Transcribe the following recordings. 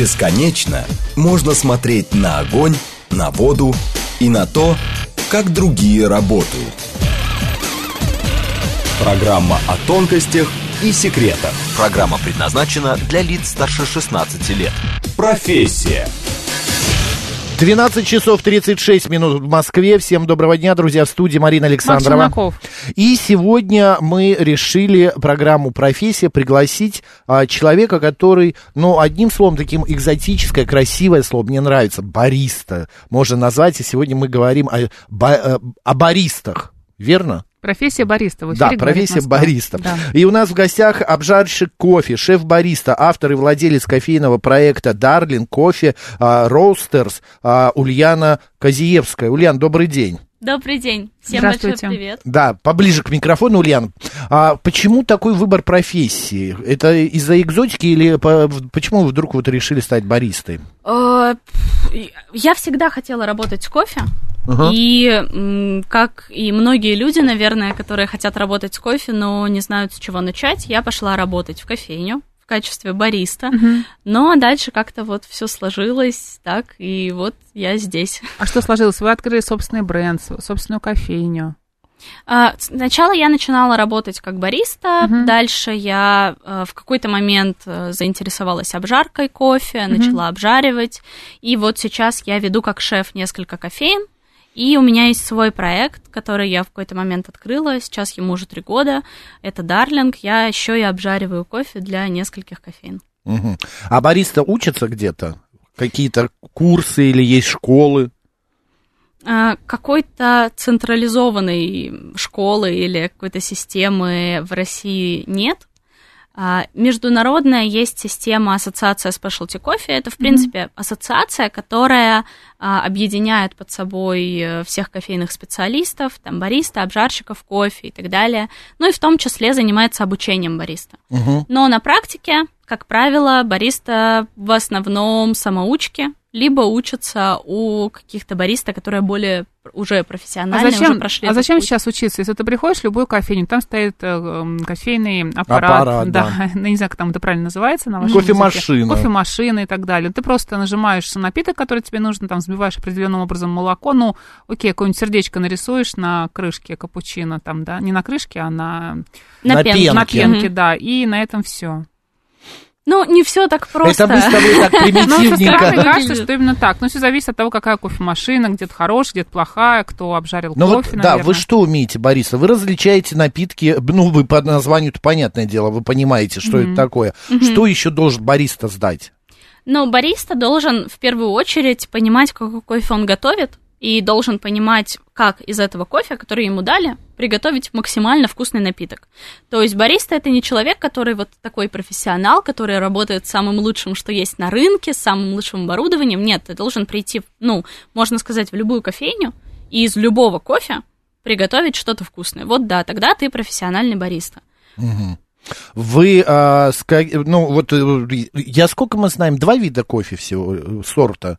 Бесконечно можно смотреть на огонь, на воду и на то, как другие работают. Программа о тонкостях и секретах. Программа предназначена для лиц старше 16 лет. Профессия. 12 часов 36 минут в Москве. Всем доброго дня, друзья, в студии Марина Александрова. И сегодня мы решили программу «Профессия» пригласить а, человека, который, ну, одним словом, таким экзотическое, красивое слово, мне нравится, бариста, можно назвать. И сегодня мы говорим о, ба- э, о баристах, верно? Профессия бариста. В Да, профессия бариста. Да. И у нас в гостях обжарщик кофе, шеф-бариста, автор и владелец кофейного проекта Дарлин Кофе Роустерс Ульяна Казиевская. Ульян, добрый день. Добрый день. Всем большой привет. Да, поближе к микрофону, Ульян. А почему такой выбор профессии? Это из-за экзотики или по- почему вы вдруг вот решили стать баристой? Э, Я всегда хотела работать с кофе. Ага. И как и многие люди, наверное, которые хотят работать с кофе, но не знают, с чего начать, я пошла работать в кофейню в качестве бариста. Но дальше как-то вот все сложилось так, и вот я здесь. А что сложилось? Вы открыли собственный бренд, собственную кофейню. А, Сначала я начинала работать как бариста, Мгм. дальше я э, в какой-то момент э, заинтересовалась обжаркой кофе, начала обжаривать, и вот сейчас я веду как шеф несколько кофеин, и у меня есть свой проект, который я в какой-то момент открыла, сейчас ему уже три года, это Дарлинг, я еще и обжариваю кофе для нескольких кофеин. Мгм. А бариста учатся где-то? Какие-то курсы или есть школы? А, Какой-то централизованной школы или какой-то системы в России нет. А, Международная есть система Ассоциация Specialty Coffee. Это, в принципе, ассоциация, которая а, объединяет под собой э, всех кофейных специалистов, там, бариста, обжарщиков кофе и так далее. Ну и в том числе занимается обучением бариста. Мгм. Но на практике, как правило, бариста в основном самоучки, либо учатся у каких-то бариста, которые более уже А профессиональные, зачем, уже прошли а зачем путь. сейчас учиться? Если ты приходишь в любую кофейню, там стоит э, кофейный аппарат, Аппарат, да, да. ну, не знаю, как там это правильно называется на вашем. Кофемашина. Кофемашина и так далее. Ты просто нажимаешь напиток, который тебе нужно, там взбиваешь определенным образом молоко, ну, окей, какое-нибудь сердечко нарисуешь на крышке капучино, там, да, не на крышке, а на, На, На пенке. на пенке, Мгм. да, и на этом все. Ну, не все так просто. Это мы с тобой так Ну, примитивненько. кажется, Выглядит. что именно так. Но все зависит от того, какая кофемашина, где-то хорошая, где-то плохая, кто обжарил Ну вот, кофе, да, вы что умеете, Бориса? Вы различаете напитки, ну, вы по названию-то понятное дело, вы понимаете, что это такое. Что еще должен бариста сдать? Но бариста должен в первую очередь понимать, какой кофе он готовит, и должен понимать, как из этого кофе, который ему дали, приготовить максимально вкусный напиток. То есть бариста это не человек, который вот такой профессионал, который работает самым лучшим, что есть на рынке, с самым лучшим оборудованием. Нет, ты должен прийти, ну, можно сказать, в любую кофейню и из любого кофе приготовить что-то вкусное. Вот да, тогда ты профессиональный бариста. Вы, а, ну, вот, э, я сколько мы знаем, два вида кофе всего, э, сорта.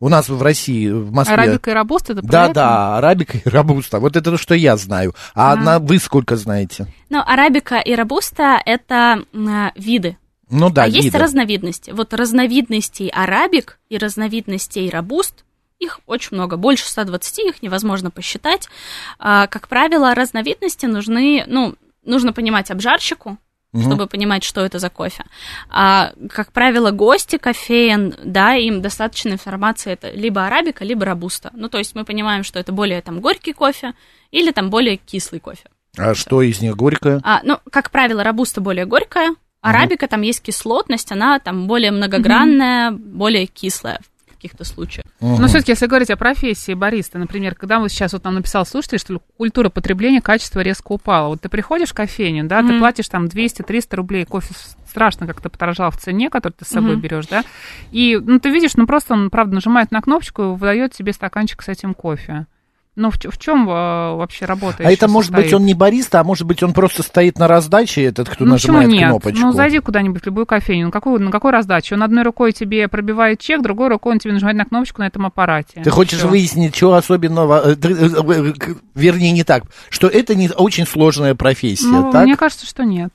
У нас в России, в Москве. Арабика и робуста, это Да, да, арабика и робуста. Вот это то, что я знаю. А одна вы сколько знаете? Но арабика и робуста это а, виды. Ну да, а есть виды. разновидности. Вот разновидностей арабик и разновидностей робуст, их очень много, больше 120, их невозможно посчитать. А, как правило, разновидности нужны, ну, нужно понимать обжарщику, Мгм. чтобы понимать, что это за кофе. А, как правило, гости кофеен, да, им достаточно информации, это либо арабика, либо робуста. Ну, то есть мы понимаем, что это более там горький кофе или там более кислый кофе. А что из них горькое? А, ну, как правило, робуста более горькая, арабика там есть кислотность, она там более многогранная, более кислая каких-то случаях. Но все-таки, если говорить о профессии бариста, например, когда вот сейчас вот нам написал слушатель, что культура потребления качества резко упала. Вот ты приходишь в кофейню, да, ты Мгм. платишь там 200-300 рублей, кофе страшно как-то подорожал в цене, который ты с собой Мгм. берешь, да, и, ну, ты видишь, ну, просто он, правда, нажимает на кнопочку и выдает тебе стаканчик с этим кофе. Ну, в, чем вообще работа? А это, может быть, состоит? он не бариста, а может быть, он просто стоит на раздаче, этот, кто Ну, почему нажимает нет? кнопочку. Ну, зайди куда-нибудь в любую кофейню. На какой, на какой раздаче? Он одной рукой тебе пробивает чек, другой рукой он тебе нажимает на кнопочку на этом аппарате. Ты хочешь Всё. выяснить, что особенного, э, э, э, вернее, не так, что это не очень сложная профессия, Ну, так? мне кажется, что нет.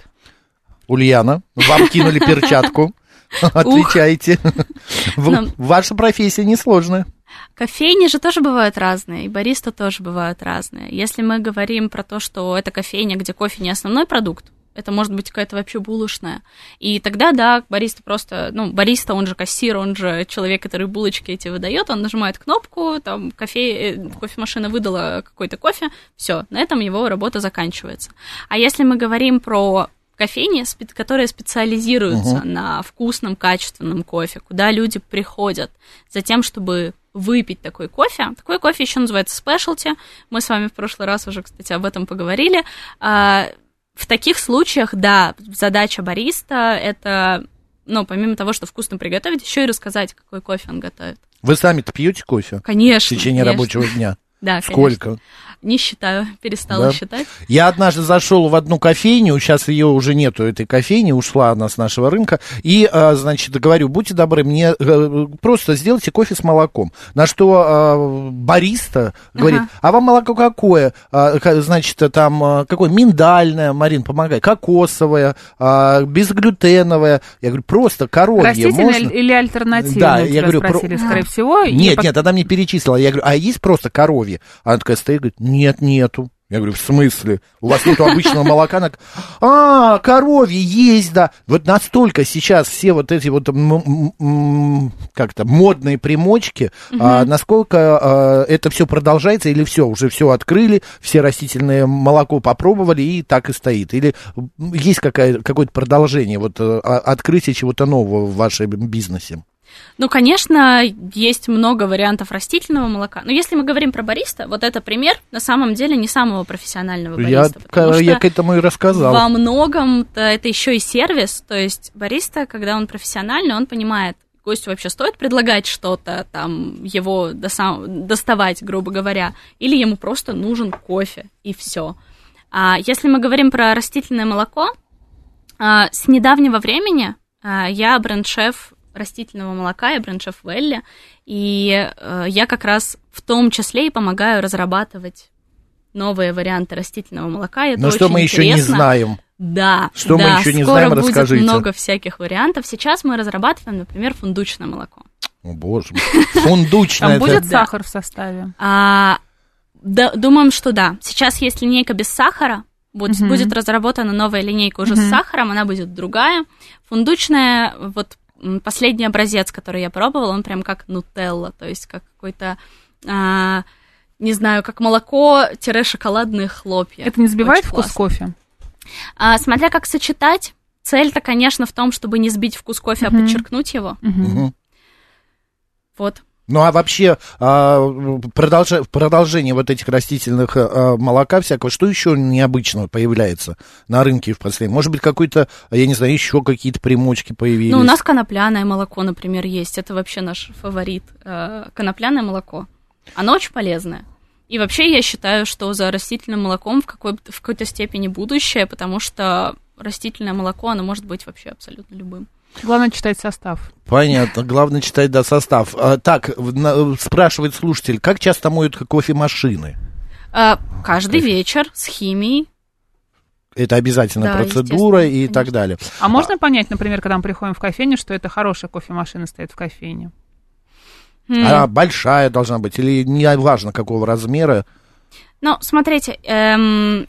Ульяна, вам кинули перчатку. Отвечайте. В-. Ваша профессия несложная. Кофейни же тоже бывают разные, и бариста тоже бывают разные. Если мы говорим про то, что это кофейня, где кофе не основной продукт, это может быть какая-то вообще булочная. И тогда, да, бариста просто, ну, бариста, он же кассир, он же человек, который булочки эти выдает, он нажимает кнопку, там, кофе, э, кофемашина выдала какой-то кофе, все, на этом его работа заканчивается. А если мы говорим про кофейни, которые специализируются на вкусном, качественном кофе, куда люди приходят за тем, чтобы выпить такой кофе. Такой кофе еще называется спешлти. Мы с вами в прошлый раз уже, кстати, об этом поговорили. А, В таких случаях, да, задача бариста это, ну, помимо того, что вкусно приготовить, еще и рассказать, какой кофе он готовит. Вы сами-то пьете кофе Конечно. в течение конечно. рабочего дня? Да, конечно. Не считаю, перестала Да? считать. Я однажды зашел в одну кофейню, сейчас ее уже нету, этой кофейни, ушла она с нашего рынка, и, а, значит, говорю, будьте добры, мне э, просто сделайте кофе с молоком. На что а, бариста говорит, Ага. а вам молоко какое? А, значит, там, какое? Миндальное, Марин, помогай, кокосовое, безглютеновое. Я говорю, просто коровье Растительное можно? или альтернативное? Да, я говорю, про- спросили, скорее всего. и Нет, пот- нет, она мне перечислила. Я говорю, а есть просто коровье? Она такая стоит, говорит, нет, нету. Я говорю, в смысле? У вас нету обычного молока? Она, а, коровье есть, да. Вот настолько сейчас все вот эти вот, как-то, модные примочки, а, насколько а, это все продолжается или все, уже все открыли, все растительное молоко попробовали и так и стоит? Или есть какое-то продолжение, вот а- открытие чего-то нового в вашем бизнесе? Ну, конечно, есть много вариантов растительного молока. Но если мы говорим про бариста, вот это пример на самом деле не самого профессионального Я, бариста. потому к- я к этому и рассказал. Во многом это еще и сервис, то есть бариста, когда он профессиональный, он понимает, гостю вообще стоит предлагать что-то, там, его до сам- доставать, грубо говоря, или ему просто нужен кофе, и все. А если мы говорим про растительное молоко, а, с недавнего времени а, я бренд-шеф растительного молока, я бренд-шеф Велли, и э, я как раз в том числе и помогаю разрабатывать новые варианты растительного молока. и это Но что очень мы еще не интересно. знаем? Да, Что мы да, еще не скоро знаем, будет расскажите. много всяких вариантов. Сейчас мы разрабатываем, например, фундучное молоко. О, боже. Фундучное. Там это- будет сахар в составе? А, думаем, что да. Сейчас есть линейка без сахара. Вот будет разработана новая линейка уже с сахаром, она будет другая. Фундучная, вот последний образец, который я пробовала, он прям как нутелла, то есть как какой-то, а, не знаю, как молоко-шоколадные хлопья. Это не сбивает Очень вкус классно. кофе? А, смотря как сочетать, цель-то, конечно, в том, чтобы не сбить вкус кофе, Мгм. а подчеркнуть его. Мгм. Вот. Ну а вообще а, продолжа- продолжение вот этих растительных а, молока всякого, что еще необычного появляется на рынке в последнем? Может быть, какой-то, я не знаю, еще какие-то примочки появились? Ну, у нас конопляное молоко, например, есть. Это вообще наш фаворит. Э, Конопляное молоко. Оно очень полезное. И вообще я считаю, что за растительным молоком в, какой- в какой-то степени будущее, потому что растительное молоко, оно может быть вообще абсолютно любым. Главное читать состав. Понятно, главное читать, да, состав. А, так, на- спрашивает слушатель, как часто моют кофемашины? А, каждый вечер с химией. Это обязательно Да, процедура и конечно. так далее. А можно понять, например, когда мы приходим в кофейню, что это хорошая кофемашина стоит в кофейне? М. Она большая должна быть или не важно какого размера? Ну, смотрите, эм,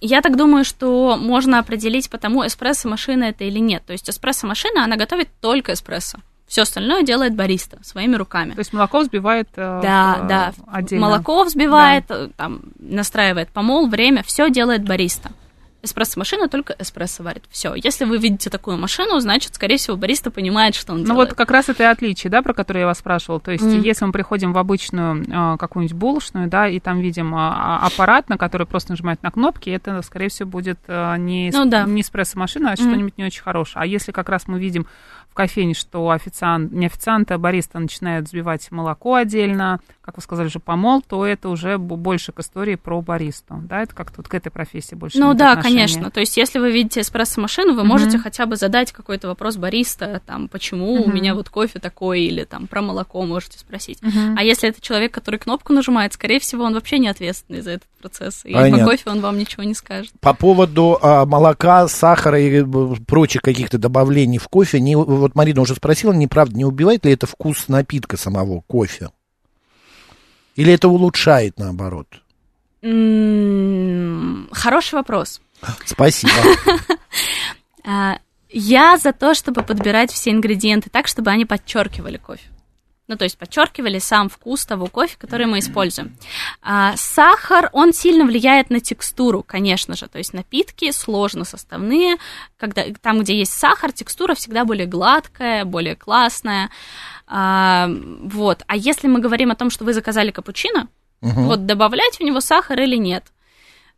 я так думаю, что можно определить потому, эспрессо-машина это или нет. То есть эспрессо-машина, она готовит только эспрессо. Все остальное делает бариста своими руками. То есть молоко взбивает э, Да, в- да. отдельно. Молоко взбивает, э, там, настраивает помол, время, все делает бариста. Эспрессо-машина только эспрессо варит. Все. Если вы видите такую машину, значит, скорее всего, бариста понимает, что он Ну делает. вот как раз это и отличие, да, про которое я вас спрашивала. То есть Мгм. если мы приходим в обычную э, какую-нибудь булочную, да, и там видим а, аппарат, на который просто нажимают на кнопки, это, скорее всего, будет э, не, Ну да. не эспрессо-машина, а Мгм. что-нибудь не очень хорошее. А если как раз мы видим в кофейне, что официант, не официант, а бариста начинает взбивать молоко отдельно, как вы сказали, уже помол, то это уже больше к истории про баристу, да, это как-то вот к этой профессии больше Ну да, отношение. конечно. То есть, если вы видите эспрессо-машину, вы Мгм. можете хотя бы задать какой-то вопрос бариста, там, почему у Мгм. меня вот кофе такой, или там про молоко можете спросить. Мгм. А если это человек, который кнопку нажимает, скорее всего, он вообще не ответственный за этот процесс. И Понятно. по кофе он вам ничего не скажет. По поводу а, молока, сахара и э, прочих каких-то добавлений в кофе, не, вот Марина уже спросила, неправда, не убивает ли это вкус напитка самого кофе? Или это улучшает наоборот? Хороший вопрос. Спасибо. А, Я за то, чтобы подбирать все ингредиенты так, чтобы они подчеркивали кофе. Ну, то есть подчеркивали сам вкус того кофе, который мы используем. А, сахар, он сильно влияет на текстуру, конечно же. То есть напитки сложно составные. Когда, там, где есть сахар, текстура всегда более гладкая, более классная. А, вот. А если мы говорим о том, что вы заказали капучино, Мгм. вот добавлять в него сахар или нет.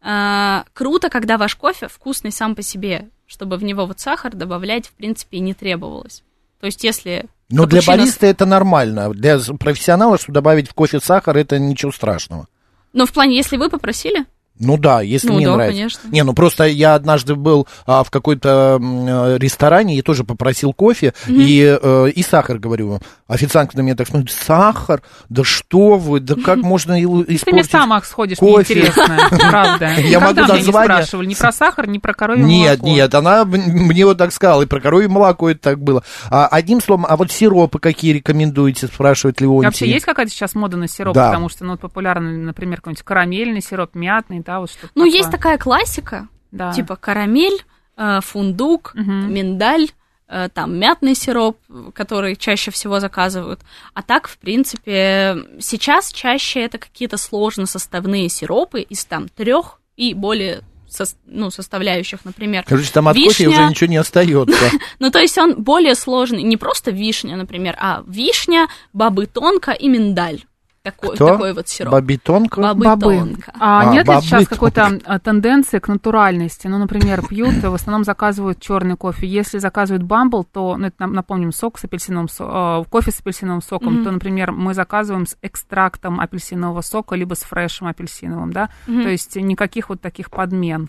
А, круто, когда ваш кофе вкусный сам по себе, чтобы в него вот сахар добавлять, в принципе, и не требовалось. То есть, если... Но для капучино бариста это нормально. Для профессионала, что добавить в кофе сахар, это ничего страшного. Ну, в плане, если вы попросили, Ну да, если Ну мне да, нравится. конечно. Не, ну просто я однажды был а, в какой-то э, ресторане и тоже попросил кофе и, э, и сахар, говорю. Официантка на меня так смотрит, сахар? Да что вы, да как можно и- Ты мне испортить? сам, Макс, ходишь кофе. неинтересно, правда. Я могу не спрашивали ни про сахар, ни про коровье Нет, молоко. нет, она м- мне вот так сказала, и про коровье молоко это так было. А, одним словом, а вот сиропы какие рекомендуете, спрашивает Леонтий. Вообще есть какая-то сейчас мода на сироп, потому что, ну, популярный, например, какой-нибудь карамельный сироп, мятный, да, вот что-то ну, такое. есть такая классика, Да. типа карамель, э, фундук, Мгм. миндаль, э, там мятный сироп, который чаще всего заказывают. А так, в принципе, сейчас чаще это какие-то сложно составные сиропы из там трех и более сос- ну, составляющих, например. Короче, там от кофе Вишня. уже ничего не остается. Ну, то есть он более сложный, не просто вишня, например, а вишня, бобы тонко и миндаль. Такой, Кто? такой вот сироп. Бобы. тонко. А, А, нет ли бобы сейчас какой-то а, тенденции к натуральности? Ну, например, пьют, в основном заказывают черный кофе. Если заказывают бамбл, то, ну, это нам- напомним, сок с апельсиновым со- э, кофе с апельсиновым соком, Мгм. то, например, мы заказываем с экстрактом апельсинового сока, либо с фрешем апельсиновым, да? Мгм. То есть никаких вот таких подмен.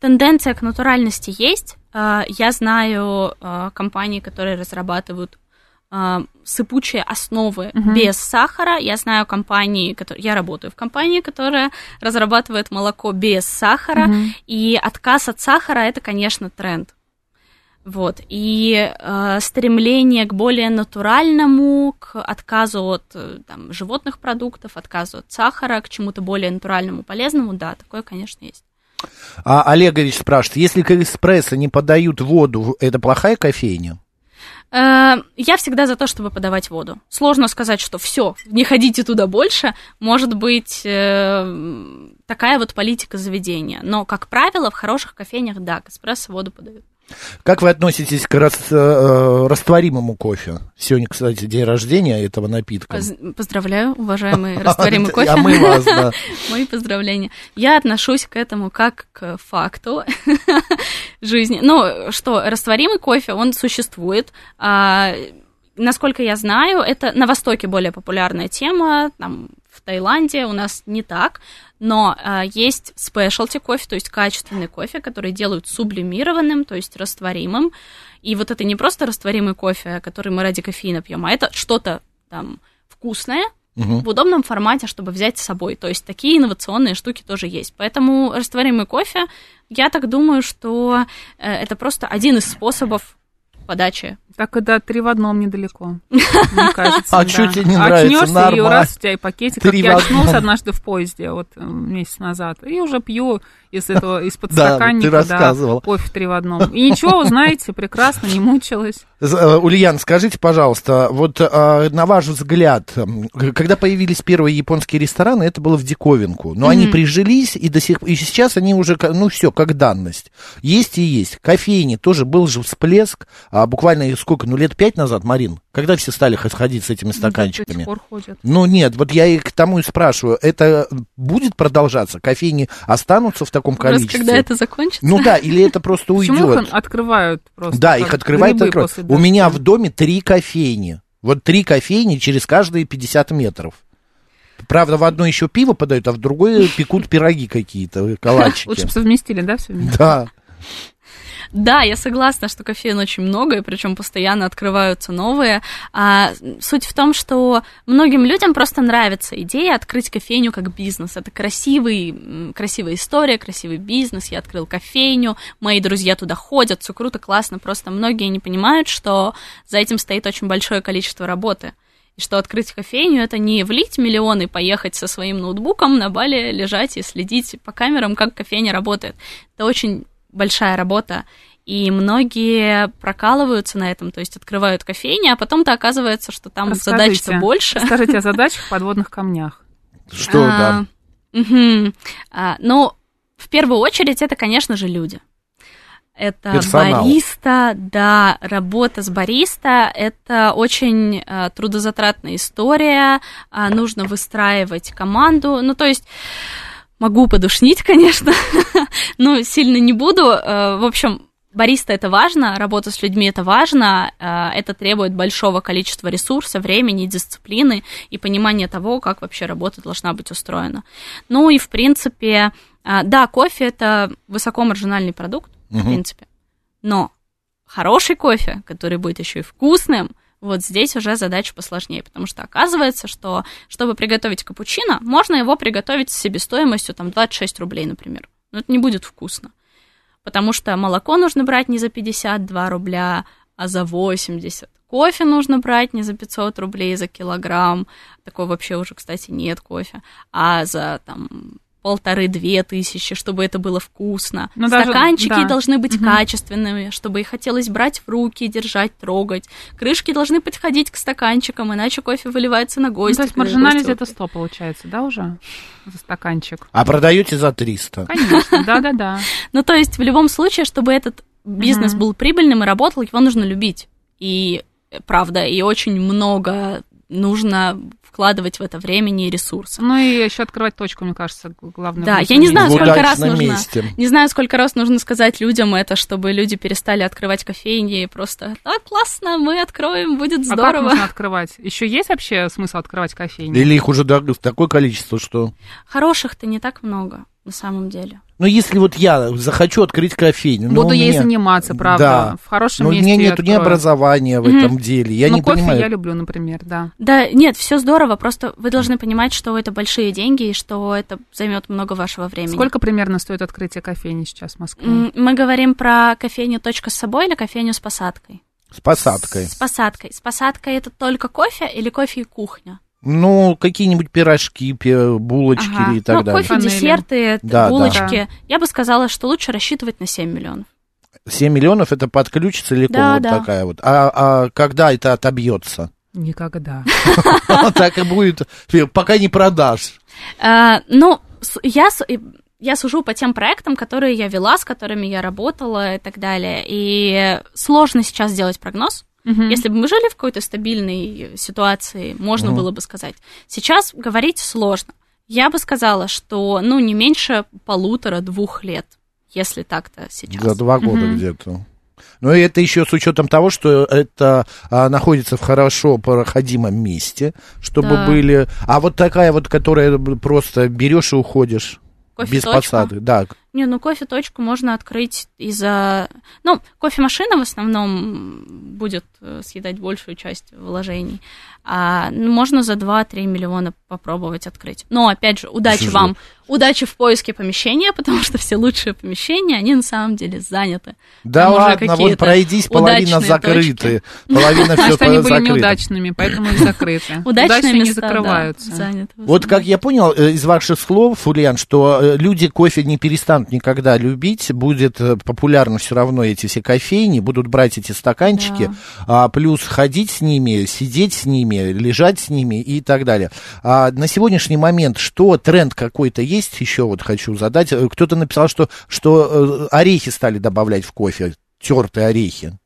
Тенденция к натуральности есть. А, Я знаю а, компании, которые разрабатывают сыпучие основы Мгм. без сахара. Я знаю компании, которые... я работаю в компании, которая разрабатывает молоко без сахара. Мгм. И отказ от сахара это, конечно, тренд. Вот. И э, стремление к более натуральному, к отказу от э, там, животных продуктов, отказу от сахара, к чему-то более натуральному, полезному, да, такое, конечно, есть. А Олегович спрашивает, если к эспрессо не подают воду, это плохая кофейня? Э, Я всегда за то, чтобы подавать воду. Сложно сказать, что все, не ходите туда больше. Может быть, э, такая вот политика заведения. Но, как правило, в хороших кофейнях, да, к воду подают. Как вы относитесь к рас- э, растворимому кофе? Сегодня, кстати, день рождения этого напитка. Поз- Поздравляю, уважаемый растворимый кофе. А мы вас, да. Мои поздравления. Я отношусь к этому как к факту жизни. Ну, что, растворимый кофе, он существует. А, насколько я знаю, это на Востоке более популярная тема, там, в Таиланде у нас не так, но а, есть спешлти кофе, то есть качественный кофе, который делают сублимированным, то есть растворимым. И вот это не просто растворимый кофе, который мы ради кофеина пьем, а это что-то там вкусное, Мгм. в удобном формате, чтобы взять с собой. То есть такие инновационные штуки тоже есть. Поэтому растворимый кофе, я так думаю, что э, это просто один из способов подачи. Так и до три в одном недалеко, мне кажется. А да. чё тебе не нравится? Очнёшься, и Нормально. раз у тебя и пакетик. Как я очнулся однажды в поезде, вот э, месяц назад, и уже пью из этого, из Да, подстаканника, ты рассказывала. кофе три в одном. И ничего, знаете, прекрасно, не мучилась. Э, Ульян, скажите, пожалуйста, вот э, на ваш взгляд, когда появились первые японские рестораны, это было в диковинку, но они прижились, и до сих и сейчас они уже, ну все, как данность. Есть и есть. Кофейни тоже был же всплеск, а, буквально сколько, ну лет пять назад, Марин, когда все стали ходить с этими До стаканчиками? сих пор ходят. Ну нет, вот я и к тому и спрашиваю, это будет продолжаться? Кофейни останутся в таком Просто количестве? когда это закончится. Ну да, или это просто Почему уйдет? их открывают просто? Да, их открывают, открывают. У меня в доме три кофейни. Вот три кофейни через каждые 50 метров. Правда, в одно еще пиво подают, а в другое пекут пироги какие-то, калачики. Лучше бы совместили, да, все вместе? Да. Да, я согласна, что кофеин очень много, и причем постоянно открываются новые. А суть в том, что многим людям просто нравится идея открыть кофейню как бизнес. Это красивый, красивая история, красивый бизнес. Я открыл кофейню, мои друзья туда ходят, все круто, классно. Просто многие не понимают, что за этим стоит очень большое количество работы. И что открыть кофейню это не влить миллионы, поехать со своим ноутбуком на бале, лежать и следить по камерам, как кофейня работает. Это очень большая работа. И многие прокалываются на этом, то есть открывают кофейни, а потом-то оказывается, что там Расскажите. задач-то больше. Расскажите о задачах, подводных камнях. Что, да. А, мгм. А, ну, в первую очередь, это, конечно же, люди. Это Персонал. бариста, да, работа с бариста, это очень а, трудозатратная история, нужно выстраивать команду, ну, то есть могу подушнить, конечно, но сильно не буду, Э, в общем, Бариста это важно, работа с людьми это важно, э, это требует большого количества ресурса, времени, дисциплины и понимания того, как вообще работа должна быть устроена. Ну и в принципе, э, да, кофе это высокомаржинальный продукт, в Мгм. принципе, но хороший кофе, который будет еще и вкусным, вот здесь уже задача посложнее, потому что оказывается, что чтобы приготовить капучино, можно его приготовить с себестоимостью там 26 рублей, например. Но это не будет вкусно потому что молоко нужно брать не за 52 рубля, а за 80. Кофе нужно брать не за 500 рублей за килограмм, такого вообще уже, кстати, нет кофе, а за там полторы-две тысячи, чтобы это было вкусно. Ну, даже- Стаканчики да. должны быть Мгм. качественными, чтобы их хотелось брать в руки, держать, трогать. Крышки должны подходить к стаканчикам, иначе кофе выливается на Ну, гости. то есть маржинальность это 100 получается, да, уже? За стаканчик. А продаете за 300. Конечно, да-да-да. Ну, то есть, в любом случае, чтобы этот бизнес был прибыльным и работал, его нужно любить. И, э, правда, и очень много нужно вкладывать в это времени и ресурсы. Ну и еще открывать точку, мне кажется, главное. Да, я не знаю, бизнесе. сколько раз нужно. месте. Не знаю, сколько раз нужно сказать людям это, чтобы люди перестали открывать кофейни и просто «А, классно, мы откроем, будет А как здорово». нужно открывать? Еще есть вообще смысл открывать кофейни? Или их уже такое количество, что... Хороших-то не так много, на самом деле. Ну, если вот я захочу открыть кофейню... но Буду у ей меня- заниматься, правда. Да. В хорошем Но у месте. меня её нету ни образования в Мгм. этом деле. Я ну, не кофе понимаю. я люблю, например, да. Да, нет, все здорово, просто вы должны понимать, что это большие деньги и что это займет много вашего времени. Сколько примерно стоит открытие кофейни сейчас в Москве? Мы говорим про кофейню точка с собой или кофейню с посадкой? С посадкой. С посадкой. С посадкой это только кофе или кофе и кухня? Ну, какие-нибудь пирожки, пи- булочки Ага. и так ну, далее. кофе, Панели. десерты, Да, да. булочки. Я бы сказала, что лучше рассчитывать на 7 миллионов. 7 миллионов это подключится легко, Да, вот да. такая вот. А, а когда это отобьется? Никогда. Так и будет, пока не продашь. А, ну, я, я сужу по тем проектам, которые я вела, с которыми я работала и так далее. И сложно сейчас сделать прогноз. Мгм. Если бы мы жили в какой-то стабильной ситуации, можно Мгм. было бы сказать. Сейчас говорить сложно. Я бы сказала, что, ну, не меньше полутора-двух лет, если так-то сейчас. За два года Мгм. где-то. Но это еще с учетом того, что это а, находится в хорошо проходимом месте, чтобы Да. были. А вот такая вот, которая просто берешь и уходишь без Кофе-точку. посадок. Да. Не, ну кофе-точку можно открыть из-за... Ну, кофемашина в основном будет э, съедать большую часть вложений. А ну, можно за 2-3 миллиона попробовать открыть. Но, опять же, удачи вам. Удачи в поиске помещения, потому что все лучшие помещения, они на самом деле заняты. Да Там уже ладно, вот какие-то пройдись, половина закрыты. Половина все Значит, они были неудачными, поэтому и закрыты. Удачные не закрываются. Вот как я понял э, из ваших слов, Ульян, что э, люди кофе не перестанут никогда любить, будет э, популярно все равно эти все кофейни, будут брать эти стаканчики, а, плюс ходить с ними, сидеть с ними, лежать с ними и так далее. А на сегодняшний момент что, тренд какой-то есть еще, вот хочу задать. Э, Кто-то написал, что, что э, орехи стали добавлять в кофе, тертые орехи.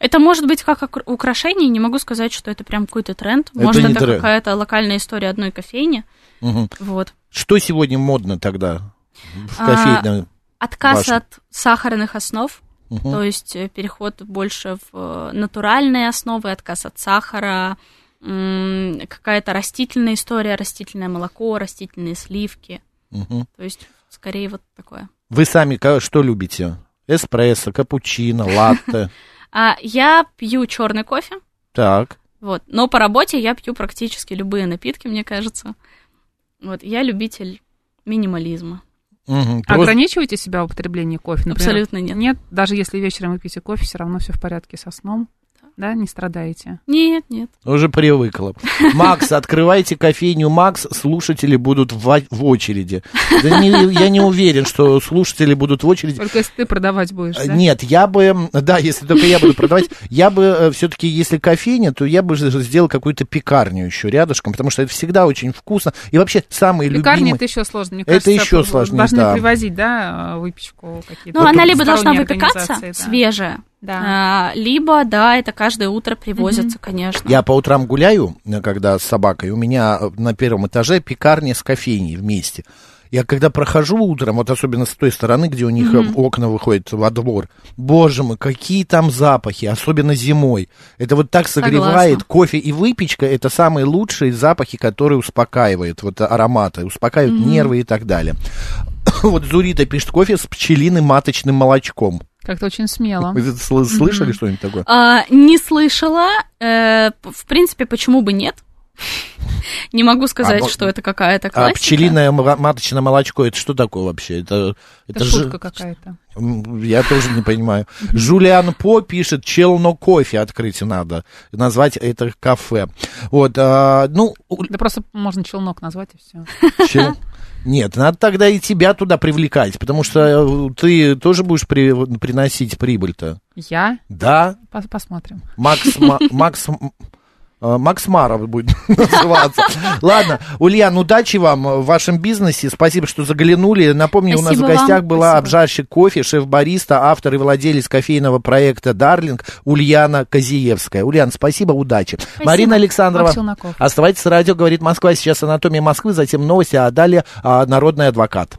Это может быть как укр- украшение, не могу сказать, что это прям какой-то тренд. Это Может, это тренд. какая-то локальная история одной кофейни. Мгм. Вот. Что сегодня модно тогда в А, кофейном? Отказ Ваша. от сахарных основ, Мгм. то есть э, переход больше в э, натуральные основы, отказ от сахара, какая-то растительная история, растительное молоко, растительные сливки. Мгм. То есть, скорее вот такое. Вы сами что любите? Эспрессо, капучино, латте. А я пью черный кофе, Так. вот. Но по работе я пью практически любые напитки, мне кажется. Вот, я любитель минимализма. Мгм. Просто- Ограничиваете себя в употреблении кофе? Например? Абсолютно нет. Нет, даже если вечером вы пьете кофе, все равно все в порядке со сном. Да, не страдаете. Нет, нет. Уже привыкла. Макс, открывайте кофейню Макс, слушатели будут в, в очереди. Да не- я не уверен, что слушатели будут в очереди. Только если ты продавать будешь, Э, да? Нет, я бы, да, если только я буду продавать, я бы все-таки, если кофейня, то я бы сделал какую-то пекарню еще рядышком, потому что это всегда очень вкусно. И вообще самые Пекарня любимые... это еще сложно. Мне Это кажется, еще п- сложнее, Должны да. привозить, да, выпечку какие-то. Ну, она либо должна выпекаться да. свежая, Да. а, либо, да, это каждое утро привозятся, конечно. Я по утрам гуляю, э, когда с собакой, у меня э, на первом этаже пекарня с кофейней вместе. Я когда прохожу утром, вот особенно с той стороны, где у них э, окна выходят во двор, боже мой, какие там запахи, особенно зимой. Это вот так согревает. Согласна. Кофе и выпечка это самые лучшие запахи, которые успокаивают, вот ароматы, успокаивают нервы и так далее. Вот Зурита пишет кофе с пчелиным маточным молочком. Как-то очень смело. Вы сл- слышали что-нибудь такое? А, не слышала. э, в принципе, почему бы нет? Не могу сказать, А, ну, что это какая-то А классика. пчелиное м- маточное молочко, это что такое вообще? Это, Это же- шутка какая-то. Я тоже не понимаю. Жулиан По пишет, челно кофе открыть надо. Назвать это кафе. Вот, а, ну, Да просто можно челнок назвать и все. чел- Нет, надо тогда и тебя туда привлекать, потому что э, ты тоже будешь при- приносить прибыль-то. Я? Да, Пос- Посмотрим. Макс, Ма- Макс, Макс Маров будет называться. Ладно, Ульян, удачи вам в вашем бизнесе. Спасибо, что заглянули. Напомню, у нас в Спасибо гостях вам. была Спасибо. обжарщик кофе, шеф-бариста, автор и владелец кофейного проекта «Дарлинг» Ульяна Козиевская. Ульян, спасибо, удачи. Марина Александрова. Оставайтесь с радио, говорит Москва. Сейчас «Анатомия Москвы», затем новости, а далее а, «Народный адвокат».